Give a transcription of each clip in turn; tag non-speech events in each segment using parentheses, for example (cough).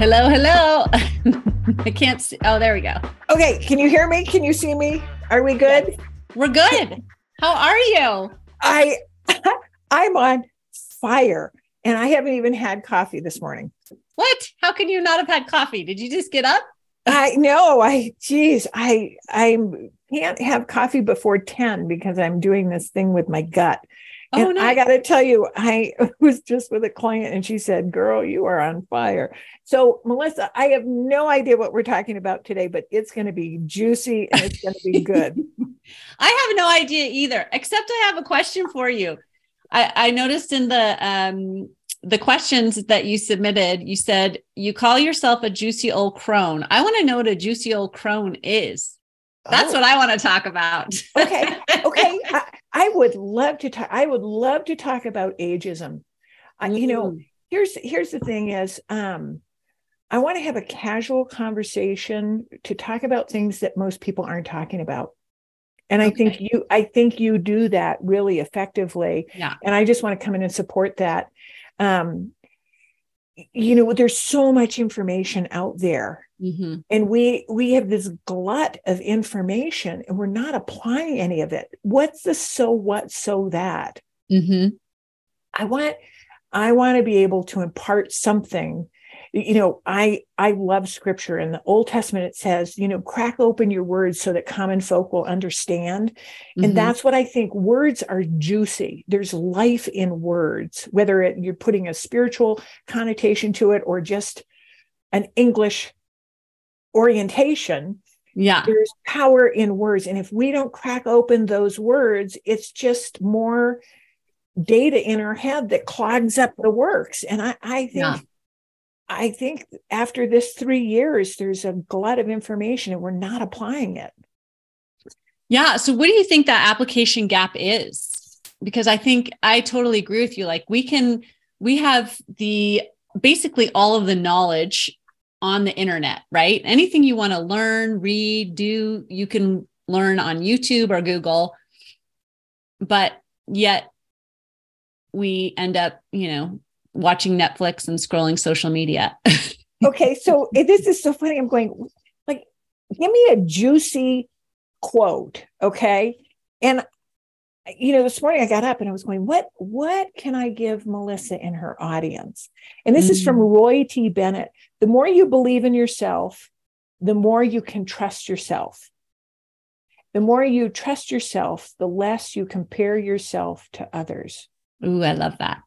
Hello, hello. (laughs) I can't see. Oh, there we go. Okay, can you hear me? Can you see me? Are we good? We're good. How are you? I (laughs) I'm on fire and I haven't even had coffee this morning. What? How can you not have had coffee? Did you just get up? I know. I geez, I I can't have coffee before 10 because I'm doing this thing with my gut. Oh, and nice. I got to tell you, I (laughs) was just with a client and she said, Girl, you are on fire. So, Melissa, I have no idea what we're talking about today, but it's going to be juicy and it's going to be good. (laughs) I have no idea either, except I have a question for you. I, I noticed in the, um, the questions that you submitted, you said you call yourself a juicy old crone. I want to know what a juicy old crone is. That's oh. what I want to talk about. okay. Okay. (laughs) I, I, would love to talk. I would love to talk about ageism. You know, here's here's the thing is um I want to have a casual conversation to talk about things that most people aren't talking about. And okay. I think you I think you do that really effectively. Yeah. And I just want to come in and support that. Um, you know, there's so much information out there Mm-hmm. And we we have this glut of information and we're not applying any of it. What's the so what so that? Mm-hmm. I want I want to be able to impart something. You know, I I love scripture. In the Old Testament, it says, you know, crack open your words so that common folk will understand. Mm-hmm. And that's what I think. Words are juicy. There's life in words, whether it, you're putting a spiritual connotation to it or just an English orientation yeah there's power in words and if we don't crack open those words it's just more data in our head that clogs up the works and i, I think yeah. I think after this three years there's a glut of information and we're not applying it yeah so what do you think that application gap is because i think i totally agree with you like we can we have the basically all of the knowledge on the internet, right? Anything you want to learn, read, do, you can learn on YouTube or Google. But yet we end up, you know, watching Netflix and scrolling social media. (laughs) okay, so this is so funny. I'm going like give me a juicy quote, okay? And you know, this morning I got up and I was going, what what can I give Melissa in her audience? And this mm-hmm. is from mm. Roy T. Bennett. The more you believe in yourself, the more you can trust yourself. The more you trust yourself, the less you compare yourself to others. Ooh, I love that.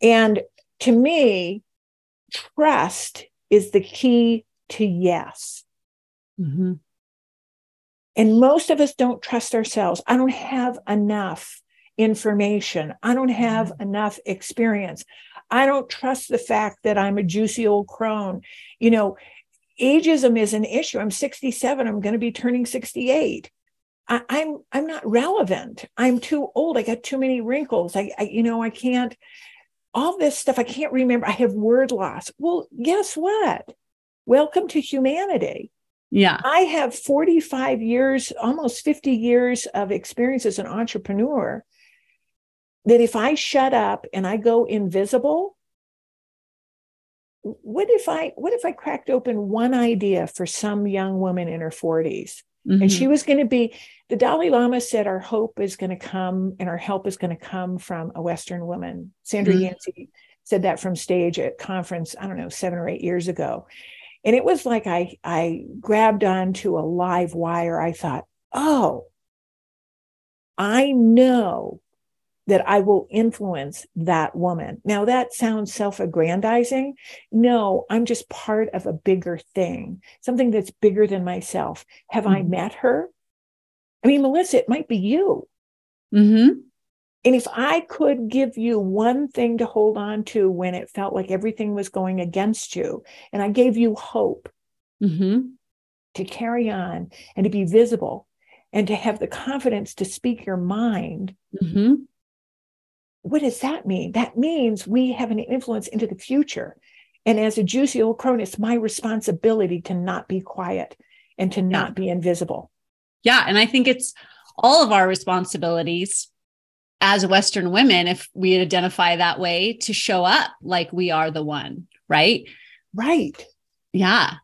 And to me, trust is the key to yes. Mm-hmm. And most of us don't trust ourselves. I don't have enough information. I don't have mm-hmm. enough experience. I don't trust the fact that I'm a juicy old crone. You know, ageism is an issue. I'm 67. I'm going to be turning 68. I, am I'm, I'm not relevant. I'm too old. I got too many wrinkles. I, I you know I can't. All this stuff I can't remember. I have word loss. Well, guess what? Welcome to humanity. Yeah. I have 45 years, almost 50 years of experience as an entrepreneur. That if I shut up and I go invisible, what if I what if I cracked open one idea for some young woman in her 40s? Mm-hmm. And she was going to be the Dalai Lama said our hope is going to come and our help is going to come from a Western woman. Sandra mm-hmm. Yancey said that from stage at conference, I don't know, seven or eight years ago. And it was like I I grabbed onto a live wire. I thought, oh, I know that I will influence that woman. Now that sounds self-aggrandizing. No, I'm just part of a bigger thing, something that's bigger than myself. Have mm-hmm. I met her? I mean, Melissa, it might be you. Mm-hmm. And if I could give you one thing to hold on to when it felt like everything was going against you, and I gave you hope mm-hmm. to carry on and to be visible, and to have the confidence to speak your mind. Mm-hmm. What does that mean? That means we have an influence into the future. And as a juicy old crone, it's my responsibility to not be quiet and to not yeah. be invisible. Yeah. And I think it's all of our responsibilities as Western women, if we identify that way, to show up like we are the one, right? Right. Yeah.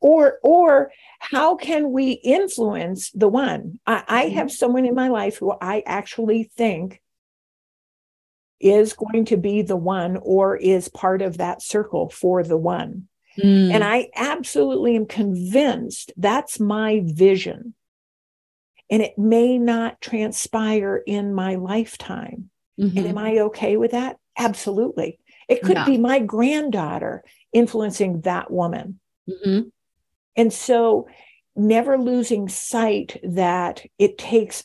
Or, or how can we influence the one? I, I mm-hmm. have someone in my life who I actually think is going to be the one or is part of that circle for the one. Mm. And I absolutely am convinced that's my vision. And it may not transpire in my lifetime. Mm-hmm. And am I okay with that? Absolutely. It could yeah. be my granddaughter influencing that woman. Mm-hmm. And so, never losing sight that it takes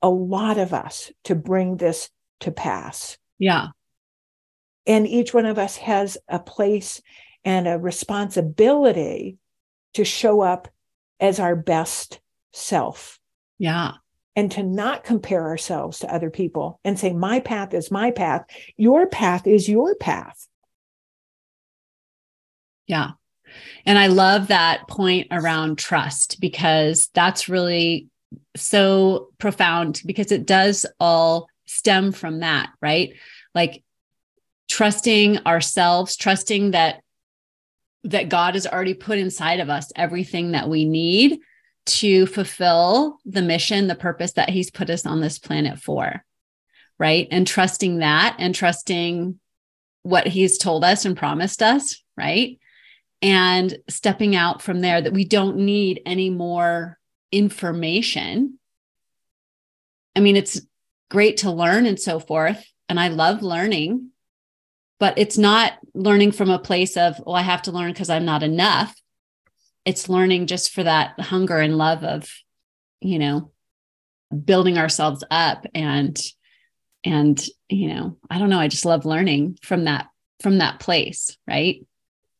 a lot of us to bring this to pass. Yeah. And each one of us has a place and a responsibility to show up as our best self. Yeah. And to not compare ourselves to other people and say, my path is my path. Your path is your path. Yeah. And I love that point around trust because that's really so profound because it does all stem from that, right? Like trusting ourselves, trusting that that God has already put inside of us everything that we need to fulfill the mission, the purpose that he's put us on this planet for. Right? And trusting that and trusting what he's told us and promised us, right? and stepping out from there that we don't need any more information. I mean, it's great to learn and so forth. And I love learning, but it's not learning from a place of, well, I have to learn because I'm not enough. It's learning just for that hunger and love of, you know, building ourselves up and, and, you know, I don't know. I just love learning from that, from that place. Right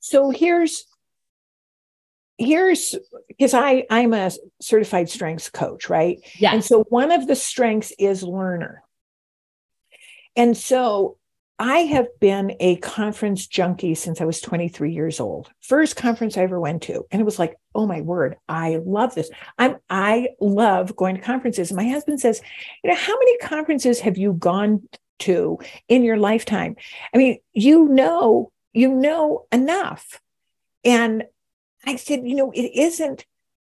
so here's here's because i i'm a certified strengths coach right? Yeah and so one of the strengths is learner. And so i have been a conference junkie since i was 23 years old. First conference i ever went to and it was like oh my word i love this. I'm i love going to conferences. My husband says you know how many conferences have you gone to in your lifetime? I mean you know you know enough. And I said, you know, it isn't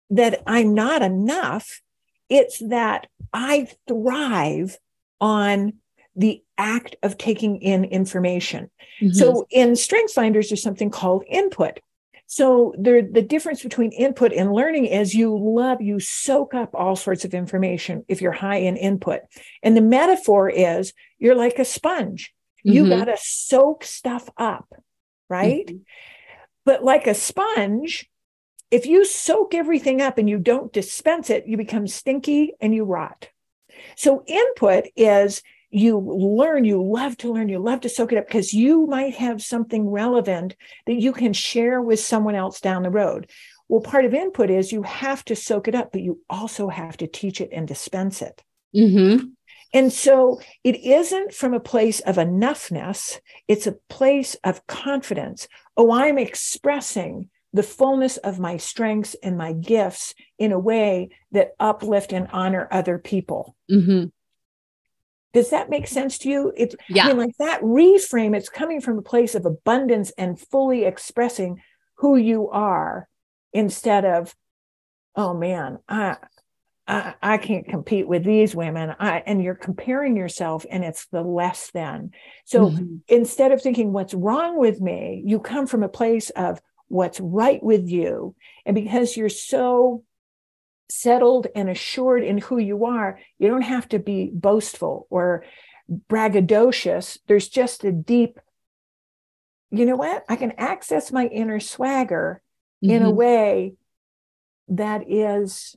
that I'm not enough, it's that I thrive on the act of taking in information. Mm-hmm. So in Strengths Finders, there's something called input. So there, the difference between input and learning is you love, you soak up all sorts of information if you're high in input. And the metaphor is you're like a sponge. You mm-hmm. got to soak stuff up right? Mm-hmm. But like a sponge, if you soak everything up and you don't dispense it, you become stinky and you rot. So input is you learn, you love to learn, you love to soak it up because you might have something relevant that you can share with someone else down the road. Well, part of input is you have to soak it up, but you also have to teach it and dispense it. Mm-hmm. And so it isn't from a place of enoughness, it's a place of confidence. Oh, I'm expressing the fullness of my strengths and my gifts in a way that uplift and honor other people. Mm-hmm. Does that make sense to you? It's yeah. I mean, like that reframe, it's coming from a place of abundance and fully expressing who you are instead of, oh man, I I, I can't compete with these women. I, and you're comparing yourself, and it's the less than. So mm-hmm. instead of thinking, what's wrong with me, you come from a place of what's right with you. And because you're so settled and assured in who you are, you don't have to be boastful or braggadocious. There's just a deep, you know what? I can access my inner swagger mm-hmm. in a mm-hmm. way that is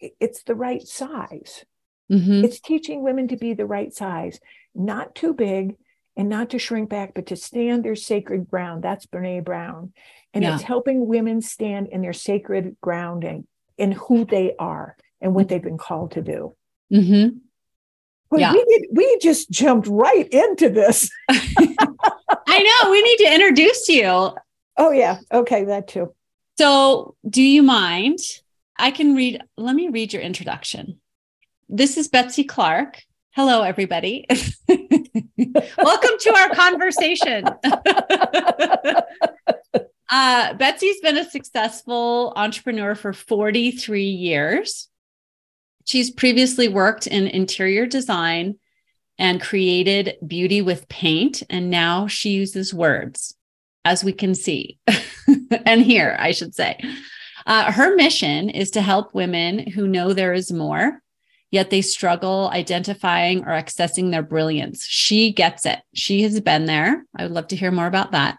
it's the right size. Mm-hmm. It's teaching women to be the right size, not too big and not to shrink back, but to stand their sacred ground. That's Brene Brown. And yeah. it's helping women stand in their sacred grounding. in who they are and what they've been called to do. Mm-hmm. Boy, Yeah. we, did, we just jumped right into this. (laughs) (laughs) I know we need to introduce you. Oh, yeah. Okay, that too. So, do you mind? I can read, let me read your introduction. This is Betsy Clark. Hello, everybody. (laughs) Welcome to our conversation. (laughs) uh, Betsy's been a successful entrepreneur for 43 years. She's previously worked in interior design and created beauty with paint, and now she uses words, as we can see (laughs) and hear, I should say. Uh, her mission is to help women who know there is more, yet they struggle identifying or accessing their brilliance. She gets it. She has been there. I would love to hear more about that.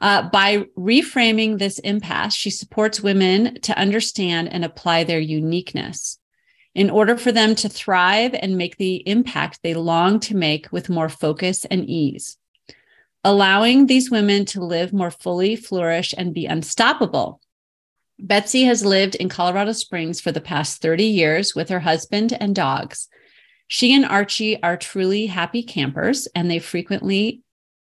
Uh, by reframing this impasse, she supports women to understand and apply their uniqueness in order for them to thrive and make the impact they long to make with more focus and ease. Allowing these women to live more fully, flourish, and be unstoppable. Betsy has lived in Colorado Springs for the past 30 years with her husband and dogs. She and Archie are truly happy campers and they frequently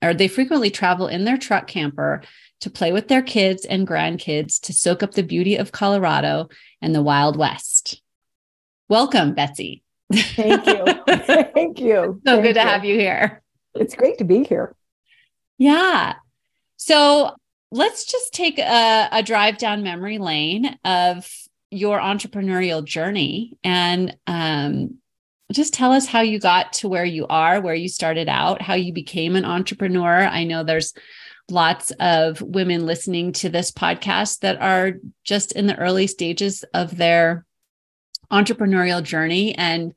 or they frequently travel in their truck camper to play with their kids and grandkids to soak up the beauty of Colorado and the Wild West. Welcome, Betsy. Thank you. (laughs) Thank you. So Thank good to have you here. It's great to be here. Yeah. So let's just take a, a drive down memory lane of your entrepreneurial journey and um, just tell us how you got to where you are, where you started out, how you became an entrepreneur. I know there's lots of women listening to this podcast that are just in the early stages of their entrepreneurial journey. And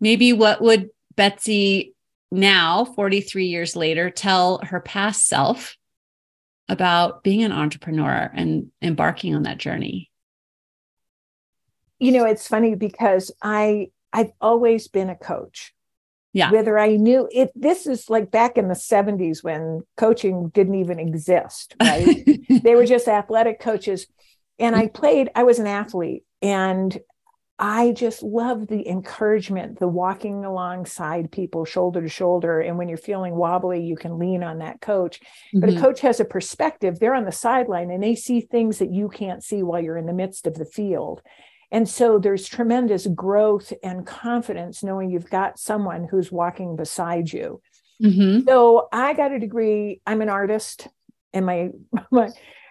maybe what would Betsy now, 43 years later, tell her past self about being an entrepreneur and embarking on that journey? You know, it's funny because I I've always been a coach. Yeah. Whether I knew it, this is like back in the 70s when coaching didn't even exist, right? (laughs) they were just athletic coaches. And I played, I was an athlete and I just love the encouragement, the walking alongside people shoulder to shoulder. And when you're feeling wobbly, you can lean on that coach. But a Mhm. coach has a perspective. They're on the sideline and they see things that you can't see while you're in the midst of the field. And so there's tremendous growth and confidence knowing you've got someone who's walking beside you. Mhm. So I got a degree. I'm an artist, and my (laughs) my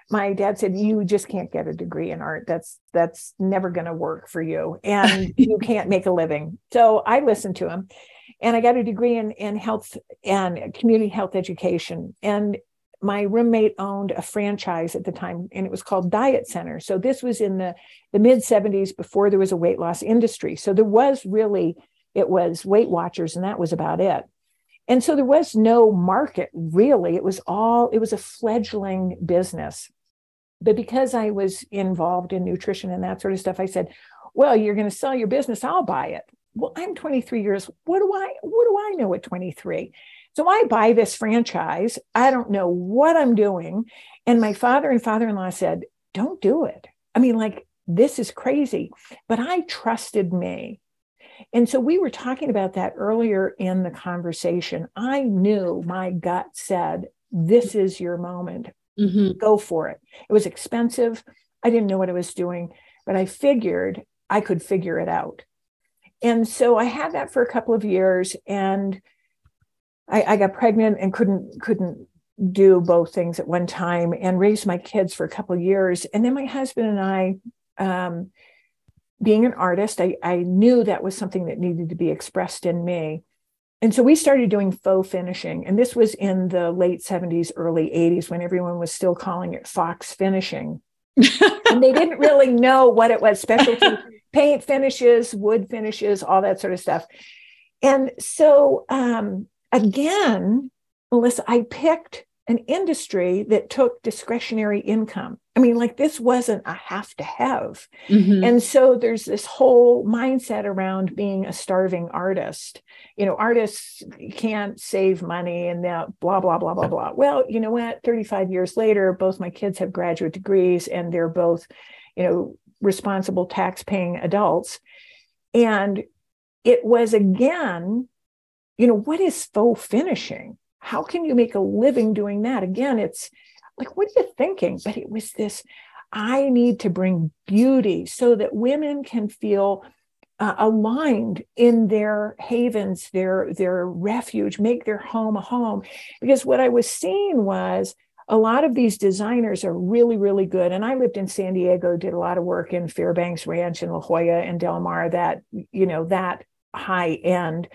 my dad said you just can't get a degree in art. That's that's never going to work for you, and (laughs) you can't make a living. So I listened to him, and I got a degree in in health and community health education. And my roommate owned a franchise at the time, and it was called Diet Center. So this was in the the mid 70s before there was a weight loss industry. So there was really it was Weight Watchers, and that was about it. And so there was no market really. It was all, it was a fledgling business. But because I was involved in nutrition and that sort of stuff, I said, well, you're going to sell your business, I'll buy it. Well, I'm 23 years. What do I what do I know at 23? So I buy this franchise. I don't know what I'm doing. And my father and father-in-law said, don't do it. I mean, like, this is crazy. But I trusted me. And so we were talking about that earlier in the conversation. I knew my gut said, This is your moment. Mhm. Go for it. It was expensive. I didn't know what I was doing, but I figured I could figure it out. And so I had that for a couple of years and I, I got pregnant and couldn't couldn't do both things at one time and raised my kids for a couple of years. And then my husband and I um, being an artist, I, I knew that was something that needed to be expressed in me. And so we started doing faux finishing. And this was in the late 70s, early 80s when everyone was still calling it Fox finishing. and they didn't really (laughs) know what it was specialty paint finishes, wood finishes, all that sort of stuff. And so, um, again, Melissa, I picked an industry that took discretionary income. I mean, like this wasn't a have to have. Mhm. And so there's this whole mindset around being a starving artist. You know, artists can't save money and that blah, blah, blah, blah, blah. Well, you know what? 35 years later, both my kids have graduate degrees and they're both, you know, responsible tax paying adults. And it was again, you know, what is faux finishing? How can you make a living doing that? Again, it's like, what are you thinking? But it was this I need to bring beauty so that women can feel uh, aligned in their havens, their their refuge, make their home a home. Because what I was seeing was a lot of these designers are really, really good. And I lived in San Diego, did a lot of work in Fairbanks Ranch and La Jolla and Del Mar, that, you know, that high end.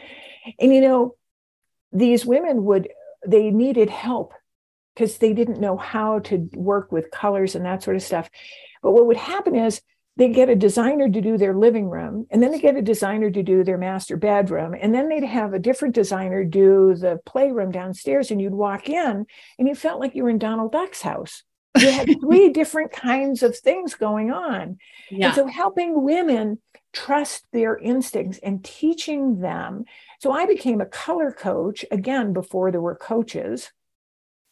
And, you know, these women would, they needed help because they didn't know how to work with colors and that sort of stuff. But what would happen is they get a designer to do their living room and then they get a designer to do their master bedroom and then they'd have a different designer do the playroom downstairs and you'd walk in and you felt like you were in donald duck's house you had (laughs) three different kinds of things going on yeah. and so helping women trust their instincts and teaching them so i became a color coach again before there were coaches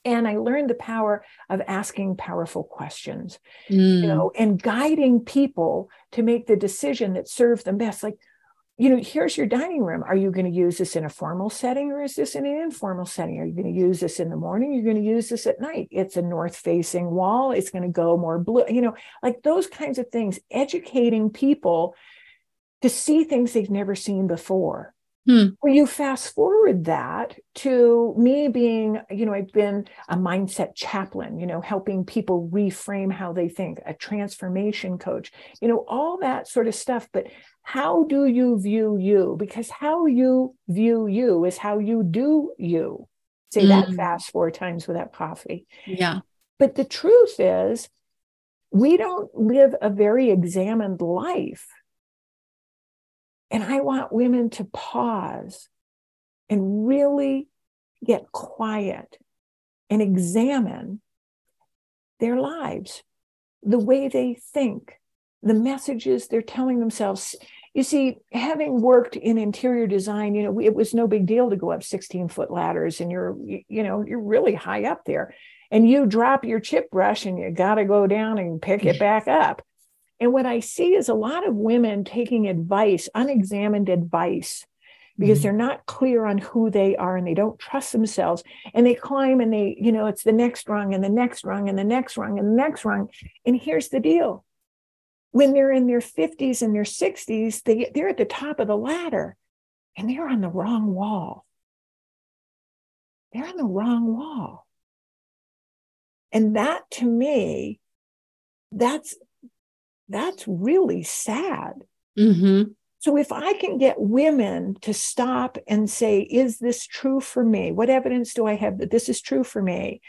and i learned the power of asking powerful questions mm. you know and guiding people to make the decision that serves them best. Like you know here's your dining room. Are you going to use this in a formal setting or is this in an informal setting? Are you going to use this in the morning? You're going to use this at night. It's a north facing wall. It's going to go more blue you know like those kinds of things educating people to see things they've never seen before Hmm. Well, you fast forward that to me being, you know, I've been a mindset chaplain, you know, helping people reframe how they think, a transformation coach, you know, all that sort of stuff. But how do you view you? Because how you view you is how you do you. Say mm. that fast four times without coffee. Yeah. But the truth is, we don't live a very examined life and I want women to pause and really get quiet and examine their lives, the way they think, the messages they're telling themselves. You see, having worked in interior design, you know, it was no big deal to go up 16 foot ladders and you're, you know, you're really high up there and you drop your chip brush and you got to go down and pick it (laughs) back up. And what I see is a lot of women taking advice, unexamined advice, because mm-hmm. they're not clear on who they are and they don't trust themselves. And they climb and they, you know, it's the next rung and the next rung and the next rung and the next rung. And here's the deal when they're in their 50s and their 60s, they, they're at the top of the ladder and they're on the wrong wall. They're on the wrong wall. And that to me, that's that's really sad. Mm-hmm. So if I can get women to stop and say, is this true for me? What evidence do I have that this is true for me?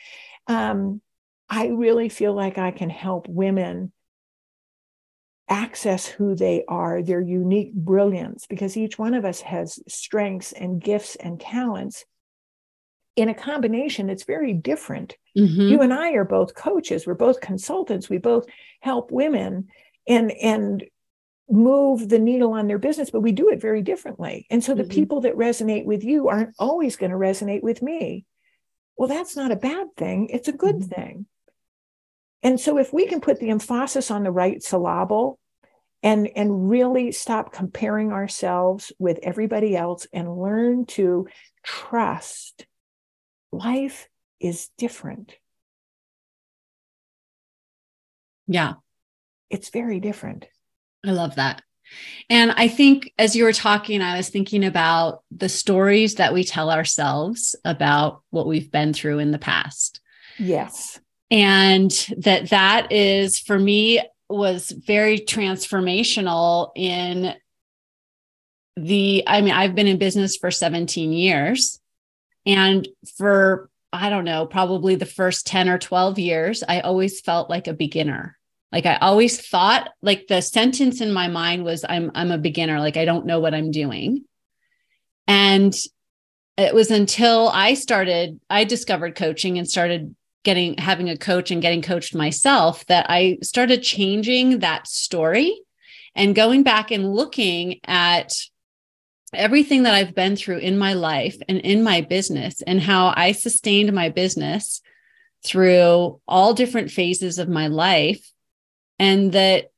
Um, I really feel like I can help women access who they are, their unique brilliance, because each one of us has strengths and gifts and talents in a combination it's very different mm-hmm. you and i are both coaches we're both consultants we both help women and and move the needle on their business but we do it very differently. And so the mm-hmm. people that resonate with you aren't always going to resonate with me. Well that's not a bad thing it's a good mm-hmm. thing. And so if we can put the emphasis on the right syllable and and really stop comparing ourselves with everybody else and learn to trust life is different. Yeah it's very different. I love that. And I think as you were talking, I was thinking about the stories that we tell ourselves about what we've been through in the past. Yes. And that that is for me was very transformational in the I mean I've been in business for 17 years and for I don't know, probably the first 10 or 12 years I always felt like a beginner. Like I always thought like the sentence in my mind was I'm I'm a beginner, like I don't know what I'm doing. And it was until I started I discovered coaching and started getting having a coach and getting coached myself that I started changing that story and going back and looking at everything that I've been through in my life and in my business and how I sustained my business through all different phases of my life and that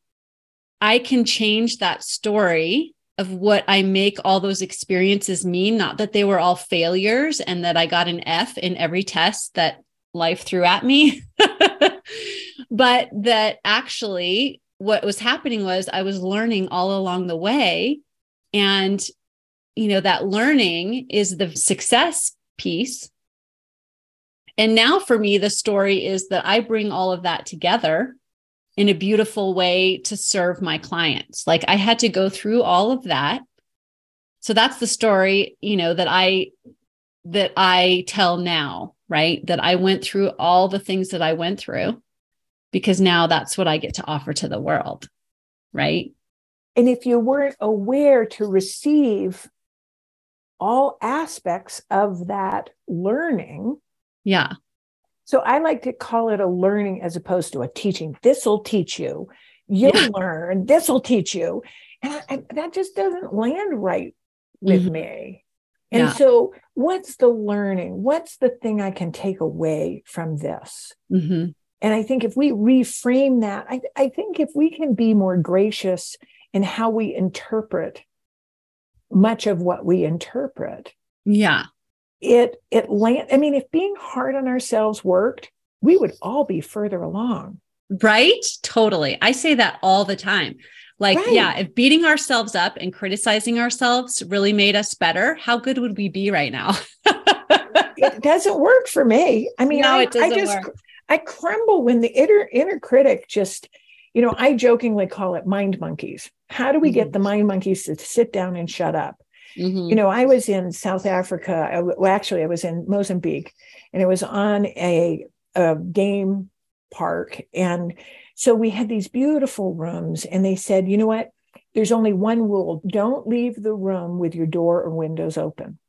I can change that story of what I make all those experiences mean. Not that they were all failures and that I got an F in every test that life threw at me, (laughs) but that actually what was happening was I was learning all along the way. And, you know, that learning is the success piece. And now for me, the story is that I bring all of that together in a beautiful way to serve my clients. Like I had to go through all of that. So that's the story, you know, that I that I tell now, right? That I went through all the things that I went through because now that's what I get to offer to the world, right? And if you weren't aware to receive all aspects of that learning, yeah, so I like to call it a learning as opposed to a teaching. This will teach you. You'll yeah. learn. This will teach you. And I, that just doesn't land right with mm-hmm. me. And yeah. so, what's the learning? What's the thing I can take away from this? Mm-hmm. And I think if we reframe that, I, I think if we can be more gracious in how we interpret much of what we interpret. Yeah it it land i mean if being hard on ourselves worked we would all be further along. Right? Totally. I say that all the time. Like right. yeah if beating ourselves up and criticizing ourselves really made us better how good would we be right now? (laughs) It doesn't work for me. I mean no, I, it doesn't I just work. i crumble when the inner inner critic just you know i jokingly call it mind monkeys. How do we mm-hmm. get the mind monkeys to sit down and shut up Mm-hmm. You know, I was in South Africa. well, actually, I was in Mozambique, and it was on a, a game park. And so we had these beautiful rooms, and they said, you know what? There's only one rule don't leave the room with your door or windows open.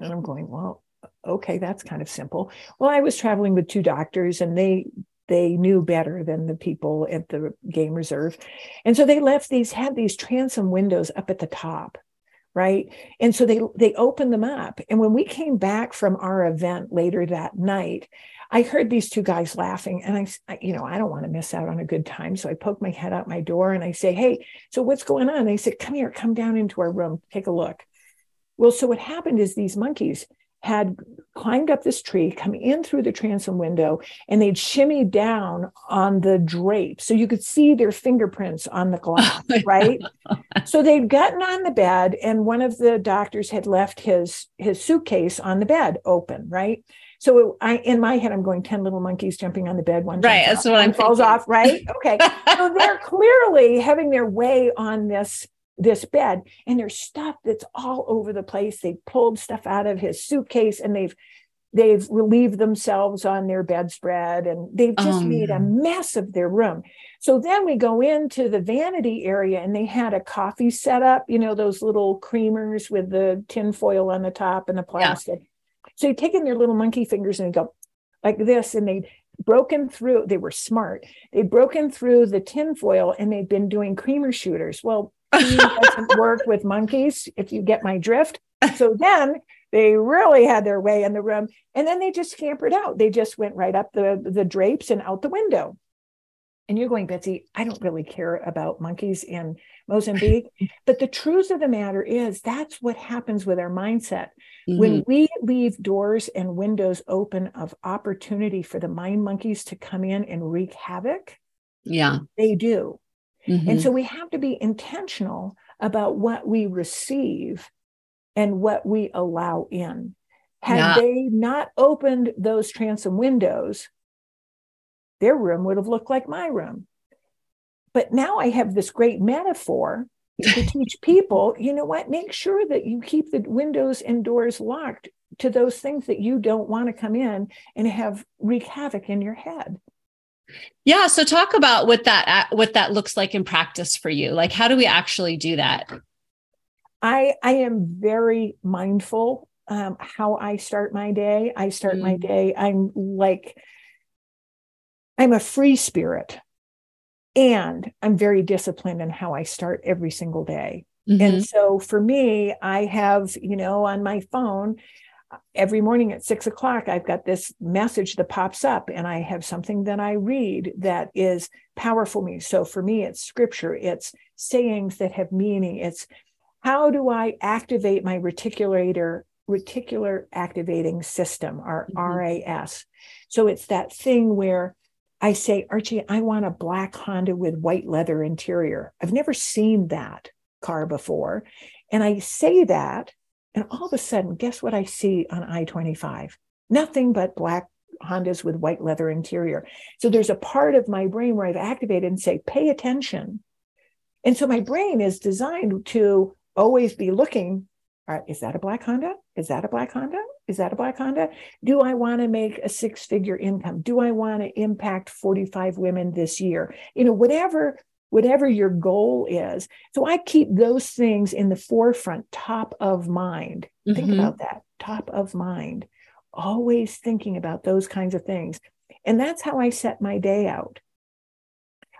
And I'm going, well, okay, that's kind of simple. Well, I was traveling with two doctors, and they they knew better than the people at the game reserve. And so they left these, had these transom windows up at the top right? And so they they opened them up. And when we came back from our event later that night i heard these two guys laughing. And I, you know i don't want to miss out on a good time. So i poke my head out my door and i say hey so what's going on? And they said come here come down into our room. Take a look. Well so what happened is these monkeys had climbed up this tree, come in through the transom window, and they'd shimmy down on the drape. So you could see their fingerprints on the glass, (laughs) right? so they'd gotten on the bed, and one of the doctors had left his his suitcase on the bed open, right? So it, I, in my head, I'm going ten little monkeys jumping on the bed. One right. That's off, what I'm falls thinking. off. Right. Okay. (laughs) so they're clearly having their way on this this bed and there's stuff that's all over the place. They pulled stuff out of his suitcase and they've they've relieved themselves on their bedspread and they've just um, made a mess of their room. So then we go into the vanity area and they had a coffee set up you know those little creamers with the tin foil on the top and the plastic. Yeah. so you take in their little monkey fingers and go like this and they'd broken through they were smart. They'd broken through the tin foil and they'd been doing creamer shooters. Well doesn't work with monkeys, if you get my drift. So then they really had their way in the room. And then they just scampered out. They just went right up the, the drapes and out the window. And you're going, Betsy, I don't really care about monkeys in Mozambique. (laughs) but the truth of the matter is, that's what happens with our mindset. Mm-hmm. When we leave doors and windows open of opportunity for the mind monkeys to come in and wreak havoc, yeah, they do. Mm-hmm. And so we have to be intentional about what we receive and what we allow in. Had yeah. they not opened those transom windows, their room would have looked like my room. But now I have this great metaphor to (laughs) teach people you know what? Make sure that you keep the windows and doors locked to those things that you don't want to come in and have wreak havoc in your head. Yeah, so talk about what that what that looks like in practice for you. Like how do we actually do that? I I am very mindful um, how I start my day. I start mm. my day I'm like I'm a free spirit and I'm very disciplined in how I start every single day. Mm-hmm. And so for me, I have, you know, on my phone, every morning at six o'clock, I've got this message that pops up, and I have something that I read that is powerful me. So for me, it's scripture, it's sayings that have meaning. It's how do I activate my reticulator, reticular activating system, or mm-hmm. RAS? So it's that thing where I say, Archie, I want a black Honda with white leather interior. I've never seen that car before. And I say that and all of a sudden, guess what I see on I 25? Nothing but black Hondas with white leather interior. So there's a part of my brain where I've activated and say, pay attention. And so my brain is designed to always be looking is that a black Honda? Is that a black Honda? Is that a black Honda? Do I want to make a six figure income? Do I want to impact 45 women this year? You know, whatever whatever your goal is. So I keep those things in the forefront, top of mind. Mm-hmm. Think about that, top of mind. Always thinking about those kinds of things. And that's how I set my day out.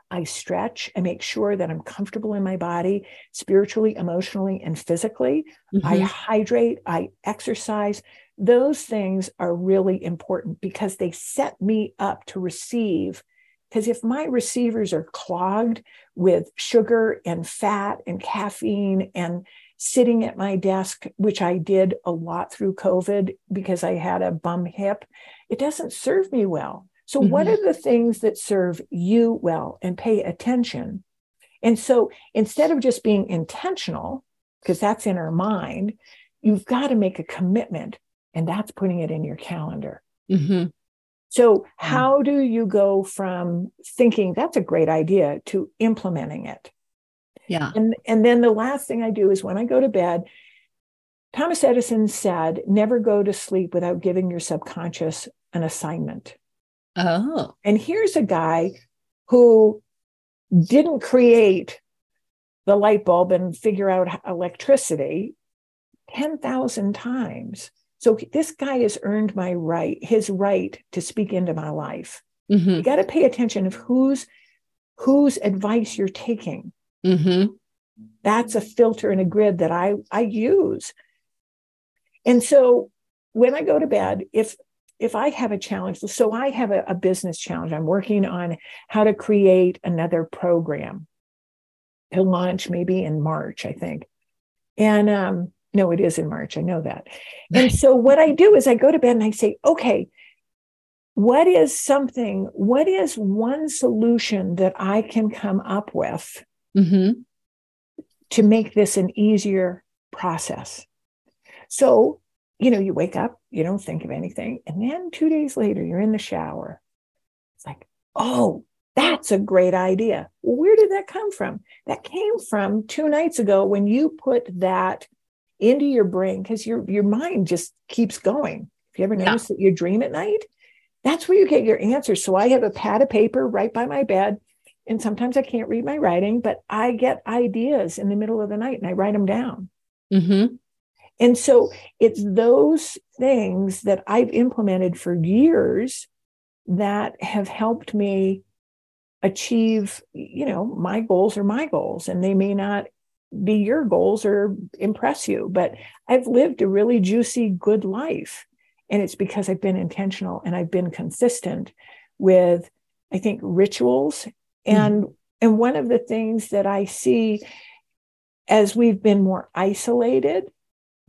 I stretch, and make sure that I'm comfortable in my body, spiritually, emotionally, and physically. Mm-hmm. I hydrate, I exercise. Those things are really important because they set me up to receive because if my receivers are clogged with sugar and fat and caffeine and sitting at my desk, which I did a lot through COVID because I had a bum hip, it doesn't serve me well. So, mm-hmm. what are the things that serve you well and pay attention? And so, instead of just being intentional, because that's in our mind, you've got to make a commitment, and that's putting it in your calendar. Mm-hmm. So, mm. how do you go from thinking that's a great idea to implementing it? Yeah. And, and then the last thing I do is when I go to bed, Thomas Edison said, never go to sleep without giving your subconscious an assignment. Oh. And here's a guy who didn't create the light bulb and figure out electricity 10,000 times. So this guy has earned my right, his right to speak into my life. Mm-hmm. You got to pay attention of whose whose advice you're taking. Mm-hmm. That's a filter and a grid that I I use. And so when I go to bed, if if I have a challenge, so I have a, a business challenge. I'm working on how to create another program to launch maybe in March, I think. And um, no, it is in March. I know that. And so what I do is I go to bed and I say, okay, what is something, what is one solution that I can come up with mm-hmm. to make this an easier process? So, you know, you wake up, you don't think of anything. And then two days later, you're in the shower. It's like, oh, that's a great idea. Where did that come from? That came from two nights ago when you put that into your brain because your your mind just keeps going. If you ever notice yeah. that you dream at night, that's where you get your answers. So I have a pad of paper right by my bed. And sometimes I can't read my writing, but I get ideas in the middle of the night and I write them down. Mm-hmm. And so it's those things that I've implemented for years that have helped me achieve, you know, my goals are my goals and they may not be your goals or impress you. But I've lived a really juicy, good life. And it's because I've been intentional and I've been consistent with, I think, rituals. Mm-hmm. And and one of the things that I see as we've been more isolated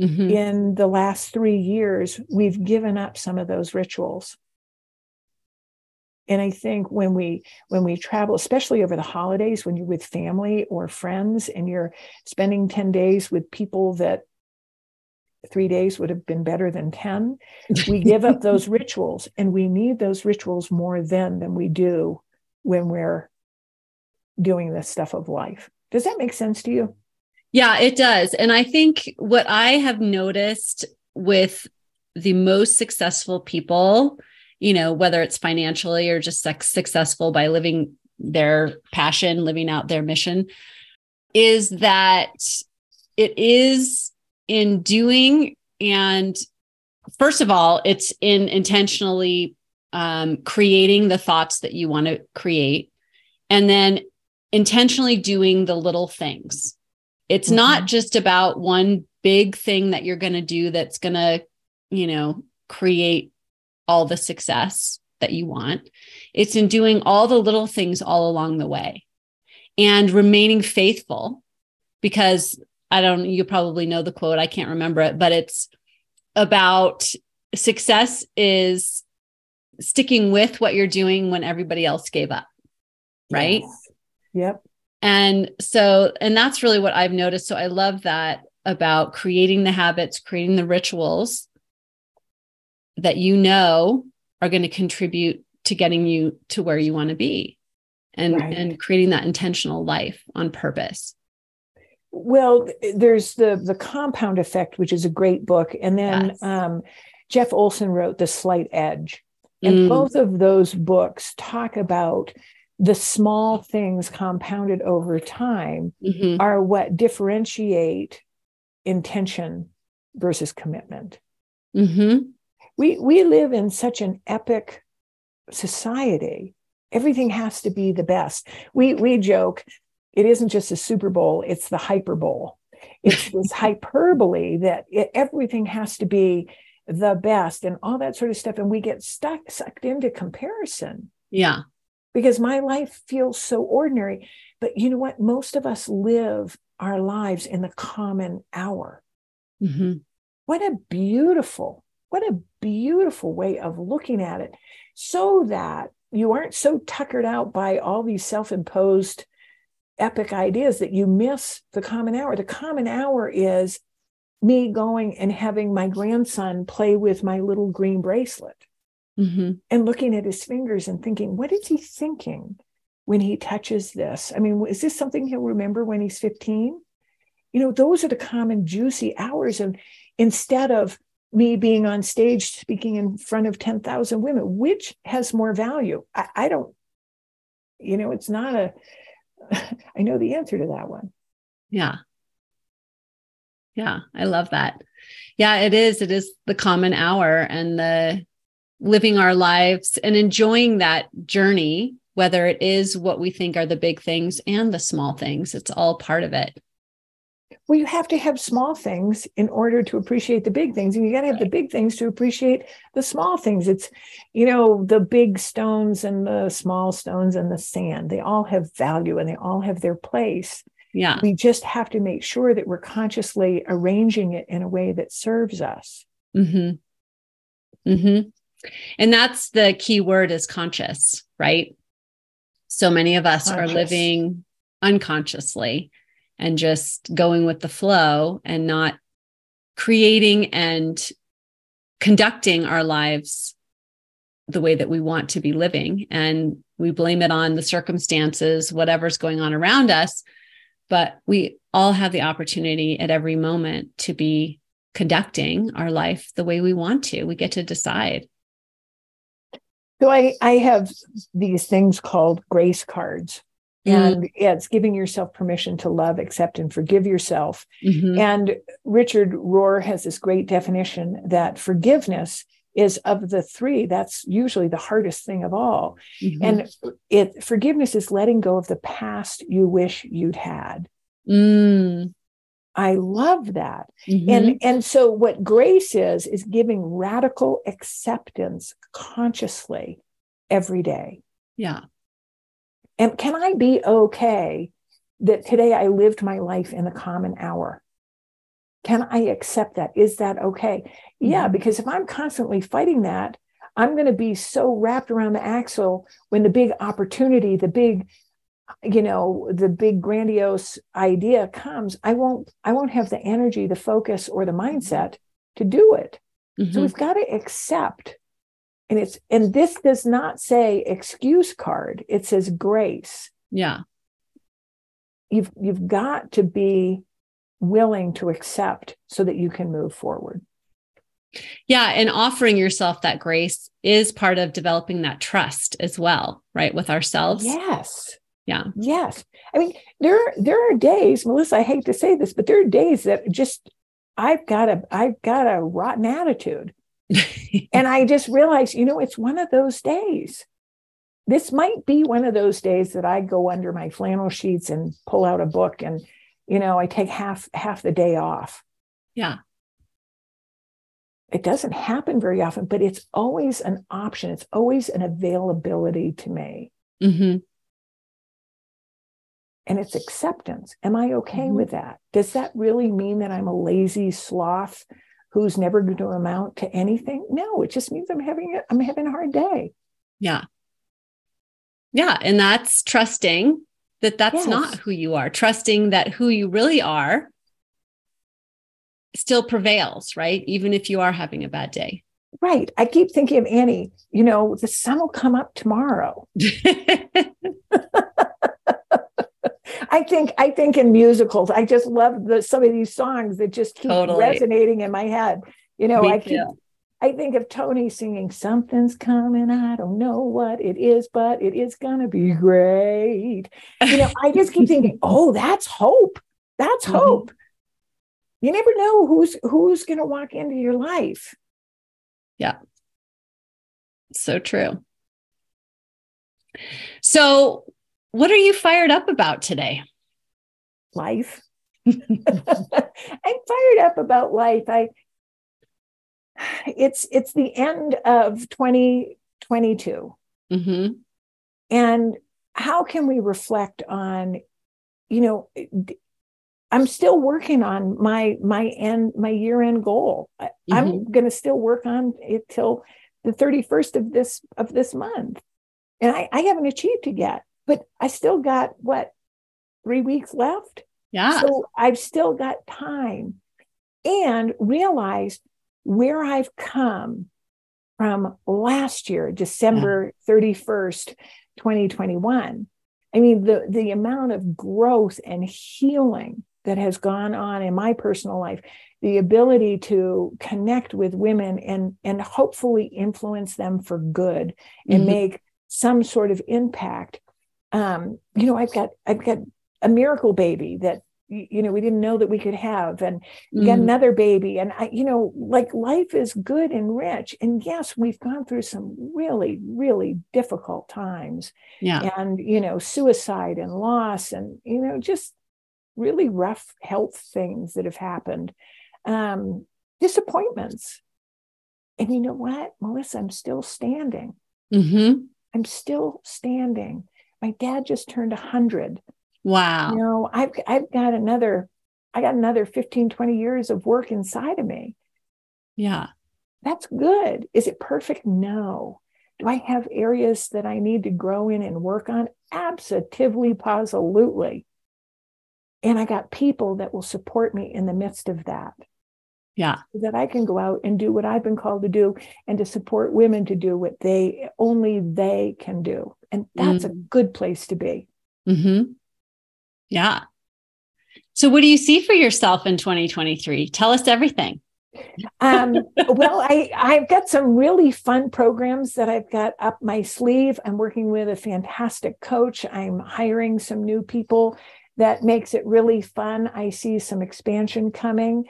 mm-hmm. in the last three years, we've given up some of those rituals and i think when we when we travel especially over the holidays when you're with family or friends and you're spending 10 days with people that three days would have been better than 10 we (laughs) give up those rituals and we need those rituals more then than we do when we're doing this stuff of life. Does that make sense to you? Yeah it does. And i think what i have noticed with the most successful people you know, whether it's financially or just successful by living their passion, living out their mission, is that it is in doing and first of all, it's in intentionally um, creating the thoughts that you want to create and then intentionally doing the little things. It's mm-hmm. not just about one big thing that you're going to do that's going to you know, create all the success that you want. It's in doing all the little things all along the way and remaining faithful because I don't, you probably know the quote, I can't remember it, but it's about success is sticking with what you're doing when everybody else gave up. Right. Yes. Yep. And so, and that's really what I've noticed. So I love that about creating the habits, creating the rituals that you know are going to contribute to getting you to where you want to be and right. and creating that intentional life on purpose well there's the the compound effect which is a great book and then yes. um, jeff olson wrote the slight edge and mm. both of those books talk about the small things compounded over time mm-hmm. are what differentiate intention versus commitment mm-hmm. We we live in such an epic society. Everything has to be the best. We we joke it isn't just a super bowl it's the hyper bowl. It's (laughs) this hyperbole that it, everything has to be the best and all that sort of stuff and we get stuck sucked into comparison. Yeah. Because my life feels so ordinary but you know what? Most of us live our lives in the common hour. Mm-hmm. what a beautiful what a beautiful way of looking at it. So that you aren't so tuckered out by all these self-imposed epic ideas that you miss the common hour. The common hour is me going and having my grandson play with my little green bracelet mm-hmm. and looking at his fingers and thinking what is he thinking when he touches this? I mean is this something he'll remember when he's 15 you know those are the common juicy hours and instead of me being on stage speaking in front of 10,000 women, which has more value? I, I don't, you know, it's not a, (laughs) I know the answer to that one. Yeah. Yeah, I love that. Yeah, it is. It is the common hour and the living our lives and enjoying that journey, whether it is what we think are the big things and the small things. It's all part of it. Well, you have to have small things in order to appreciate the big things. And you got to have the big things to appreciate the small things. It's, you know, the big stones and the small stones and the sand, they all have value and they all have their place. Yeah. We just have to make sure that we're consciously arranging it in a way that serves us. Mm-hmm. Mm-hmm. And that's the key word is conscious, right? So many of us conscious. are living unconsciously and just going with the flow and not creating and conducting our lives the way that we want to be living. And we blame it on the circumstances, whatever's going on around us. But we all have the opportunity at every moment to be conducting our life the way we want to. We get to decide. So I, I have these things called grace cards. Mm-hmm. And yeah, it's giving yourself permission to love, accept, and forgive yourself. Mm-hmm. And Richard Rohr has this great definition that forgiveness is of the three, that's usually the hardest thing of all. Mm-hmm. And it forgiveness is letting go of the past you wish you'd had. Mm. I love that. Mm-hmm. And and so what grace is is giving radical acceptance consciously every day. Yeah. And can I be okay that today I lived my life in the common hour? Can I accept that? Is that okay? Mm-hmm. Yeah, because if I'm constantly fighting that, I'm going to be so wrapped around the axle when the big opportunity, the big, you know, the big grandiose idea comes. I won't, I won't have the energy, the focus, or the mindset to do it. Mm-hmm. So we've got to accept and it's and this does not say excuse card. It says grace. Yeah. You've you've got to be willing to accept so that you can move forward. Yeah and offering yourself that grace is part of developing that trust as well right with ourselves. Yes. Yeah. Yes. I mean there there are days melissa i hate to say this but there are days that just i've got a i've got a rotten attitude (laughs) and I just realized, you know, it's one of those days. This might be one of those days that I go under my flannel sheets and pull out a book and, you know, I take half half the day off. Yeah. it doesn't happen very often, but it's always an option. It's always an availability to me. Mm-hmm. And it's acceptance. Am I okay mm-hmm. with that? Does that really mean that I'm a lazy sloth who's never going to amount to anything? No, it just means I'm having a, I'm having a hard day. Yeah. Yeah, and that's trusting that that's yes. not who you are, trusting that who you really are still prevails, right? Even if you are having a bad day. Right. I keep thinking of Annie, you know, the sun will come up tomorrow. (laughs) I think I think in musicals, I just love the some of these songs that just keep totally. resonating in my head. You know, Me I keep too. I think of Tony singing, Something's coming. I don't know what it is, but it is going to be great. You know, I just keep (laughs) thinking, oh, that's hope. That's mm-hmm. hope. You never know who's who's going to walk into your life. Yeah. So true. So, what are you fired up about today? Life. (laughs) I'm fired up about life. I it's it's the end of 2022 mm-hmm. and how can we reflect on you know i'm still working on my my end my year end goal mm-hmm. i'm going to still work on it till the 31st of this of this month and I, I haven't achieved it yet but i still got what three weeks left yeah so i've still got time and realize where I've come from last year, December yeah. 31st, 2021. I mean, the, the amount of growth and healing that has gone on in my personal life, the ability to connect with women and, and hopefully influence them for good and mm-hmm. make some sort of impact. Um, you know, I've got I've got a miracle baby that you know we didn't know that we could have. And mm. get another baby. And i you know like life is good and rich. And yes we've gone through some really really difficult times. Yeah. And you know suicide and loss and you know just really rough health things that have happened. Um disappointments. And you know what? Melissa i'm still standing. Mm-hmm. i'm still standing my dad just turned 100 Wow. You know, I've I've got another I got another 15 20 years of work inside of me. Yeah. That's good. Is it perfect? No. Do I have areas that I need to grow in and work on? Absolutely, positively. And I got people that will support me in the midst of that. Yeah. So that I can go out and do what I've been called to do and to support women to do what they only they can do. And that's mm. a good place to be. Mm-hmm. Yeah. So, what do you see for yourself in 2023? Tell us everything. um, (laughs) well, I, I've got some really fun programs that I've got up my sleeve. I'm working with a fantastic coach. I'm hiring some new people that makes it really fun. I see some expansion coming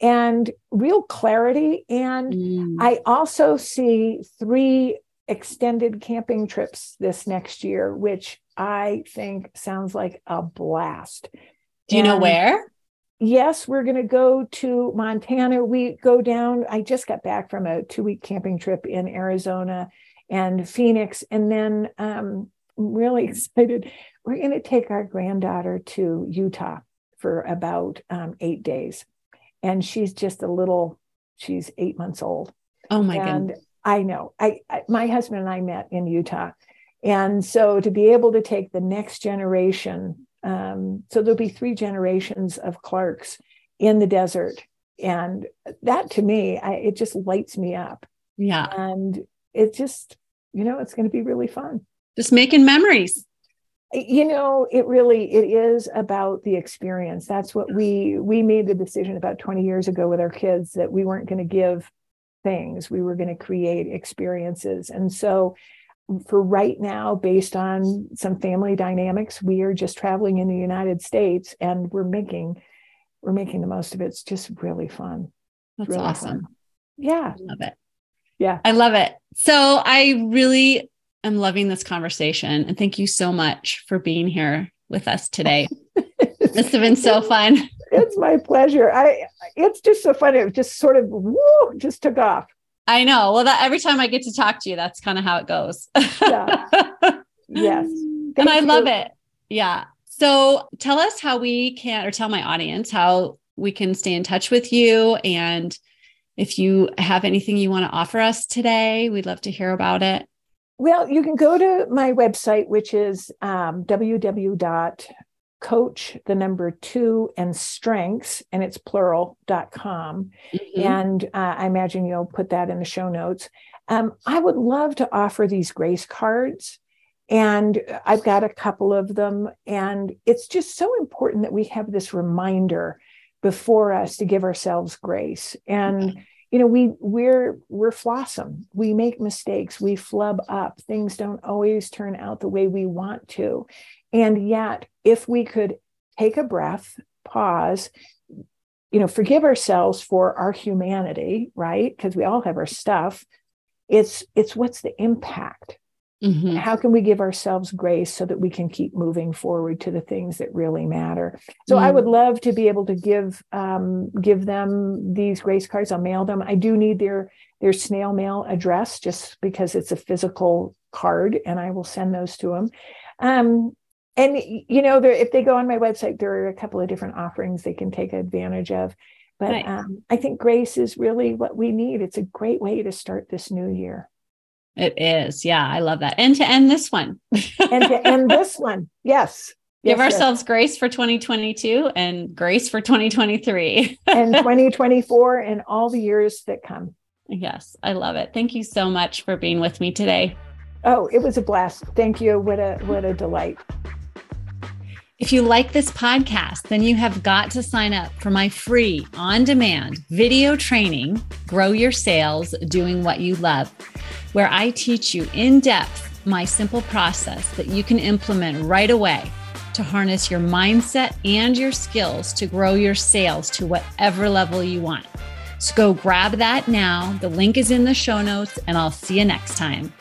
and real clarity. And mm. I also see three extended camping trips this next year, which I think sounds like a blast. Do you and know where? Yes, we're going to go to Montana. We go down. I just got back from a two week camping trip in Arizona and Phoenix. And then um, I'm really (laughs) excited. We're going to take our granddaughter to Utah for about um, eight days. And she's just a little, she's eight months old. Oh my god! I know. I, I my husband and I met in Utah and so to be able to take the next generation, um, so there'll be three generations of Clarks in the desert. And that to me, I, it just lights me up. Yeah. And it just, you know, it's going to be really fun. Just making memories. You know, it really it is about the experience. That's what we we made the decision about 20 years ago with our kids that we weren't going to give things. We were going to create experiences. And so mm, for right now, based on some family dynamics, we are just traveling in the United States and we're making we're making the most of it. It's just really fun. That's really awesome. Fun. Yeah. I love it. Yeah. I love it. So I really am loving this conversation. And thank you so much for being here with us today. (laughs) this has been so fun. It's my pleasure. I it's just so funny. It just sort of woo, just took off. I know. Well, that every time I get to talk to you, that's kind of how it goes. (laughs) yeah. Yes. Thank and I you. love it. Yeah. So tell us how we can, or tell my audience how we can stay in touch with you. And if you have anything you want to offer us today, we'd love to hear about it. Well, you can go to my website, which is um, coach the number two and strengths and it's plural.com mm-hmm. and uh, i imagine you'll put that in the show notes. Um, i would love to offer these grace cards and i've got a couple of them and it's just so important that we have this reminder before us to give ourselves grace. And mm-hmm. you know we we're we're flossom. We make mistakes. We flub up. Things don't always turn out the way we want to and yet, if we could take a breath, pause, you know, forgive ourselves for our humanity, right? Because we all have our stuff. It's it's what's the impact? Mm-hmm. How can we give ourselves grace so that we can keep moving forward to the things that really matter? So mm I would love to be able to give um, give them these grace cards. I'll mail them. I do need their their snail mail address just because it's a physical card, and I will send those to them. Um, and you know there, if they go on my website there are a couple of different offerings they can take advantage of. But um, i think grace is really what we need. It's a great way to start this new year. It is. Yeah i love that. And to end this one. And to end (laughs) this one. Yes. Give yes, ourselves yes. grace for 2022 and grace for 2023 (laughs) and 2024 and all the years that come. Yes i love it. Thank you so much for being with me today. Oh it was a blast. Thank you. What a what a delight if you like this podcast, then you have got to sign up for my free on demand video training, Grow Your Sales Doing What You Love, where I teach you in depth my simple process that you can implement right away to harness your mindset and your skills to grow your sales to whatever level you want. So go grab that now. The link is in the show notes, and I'll see you next time.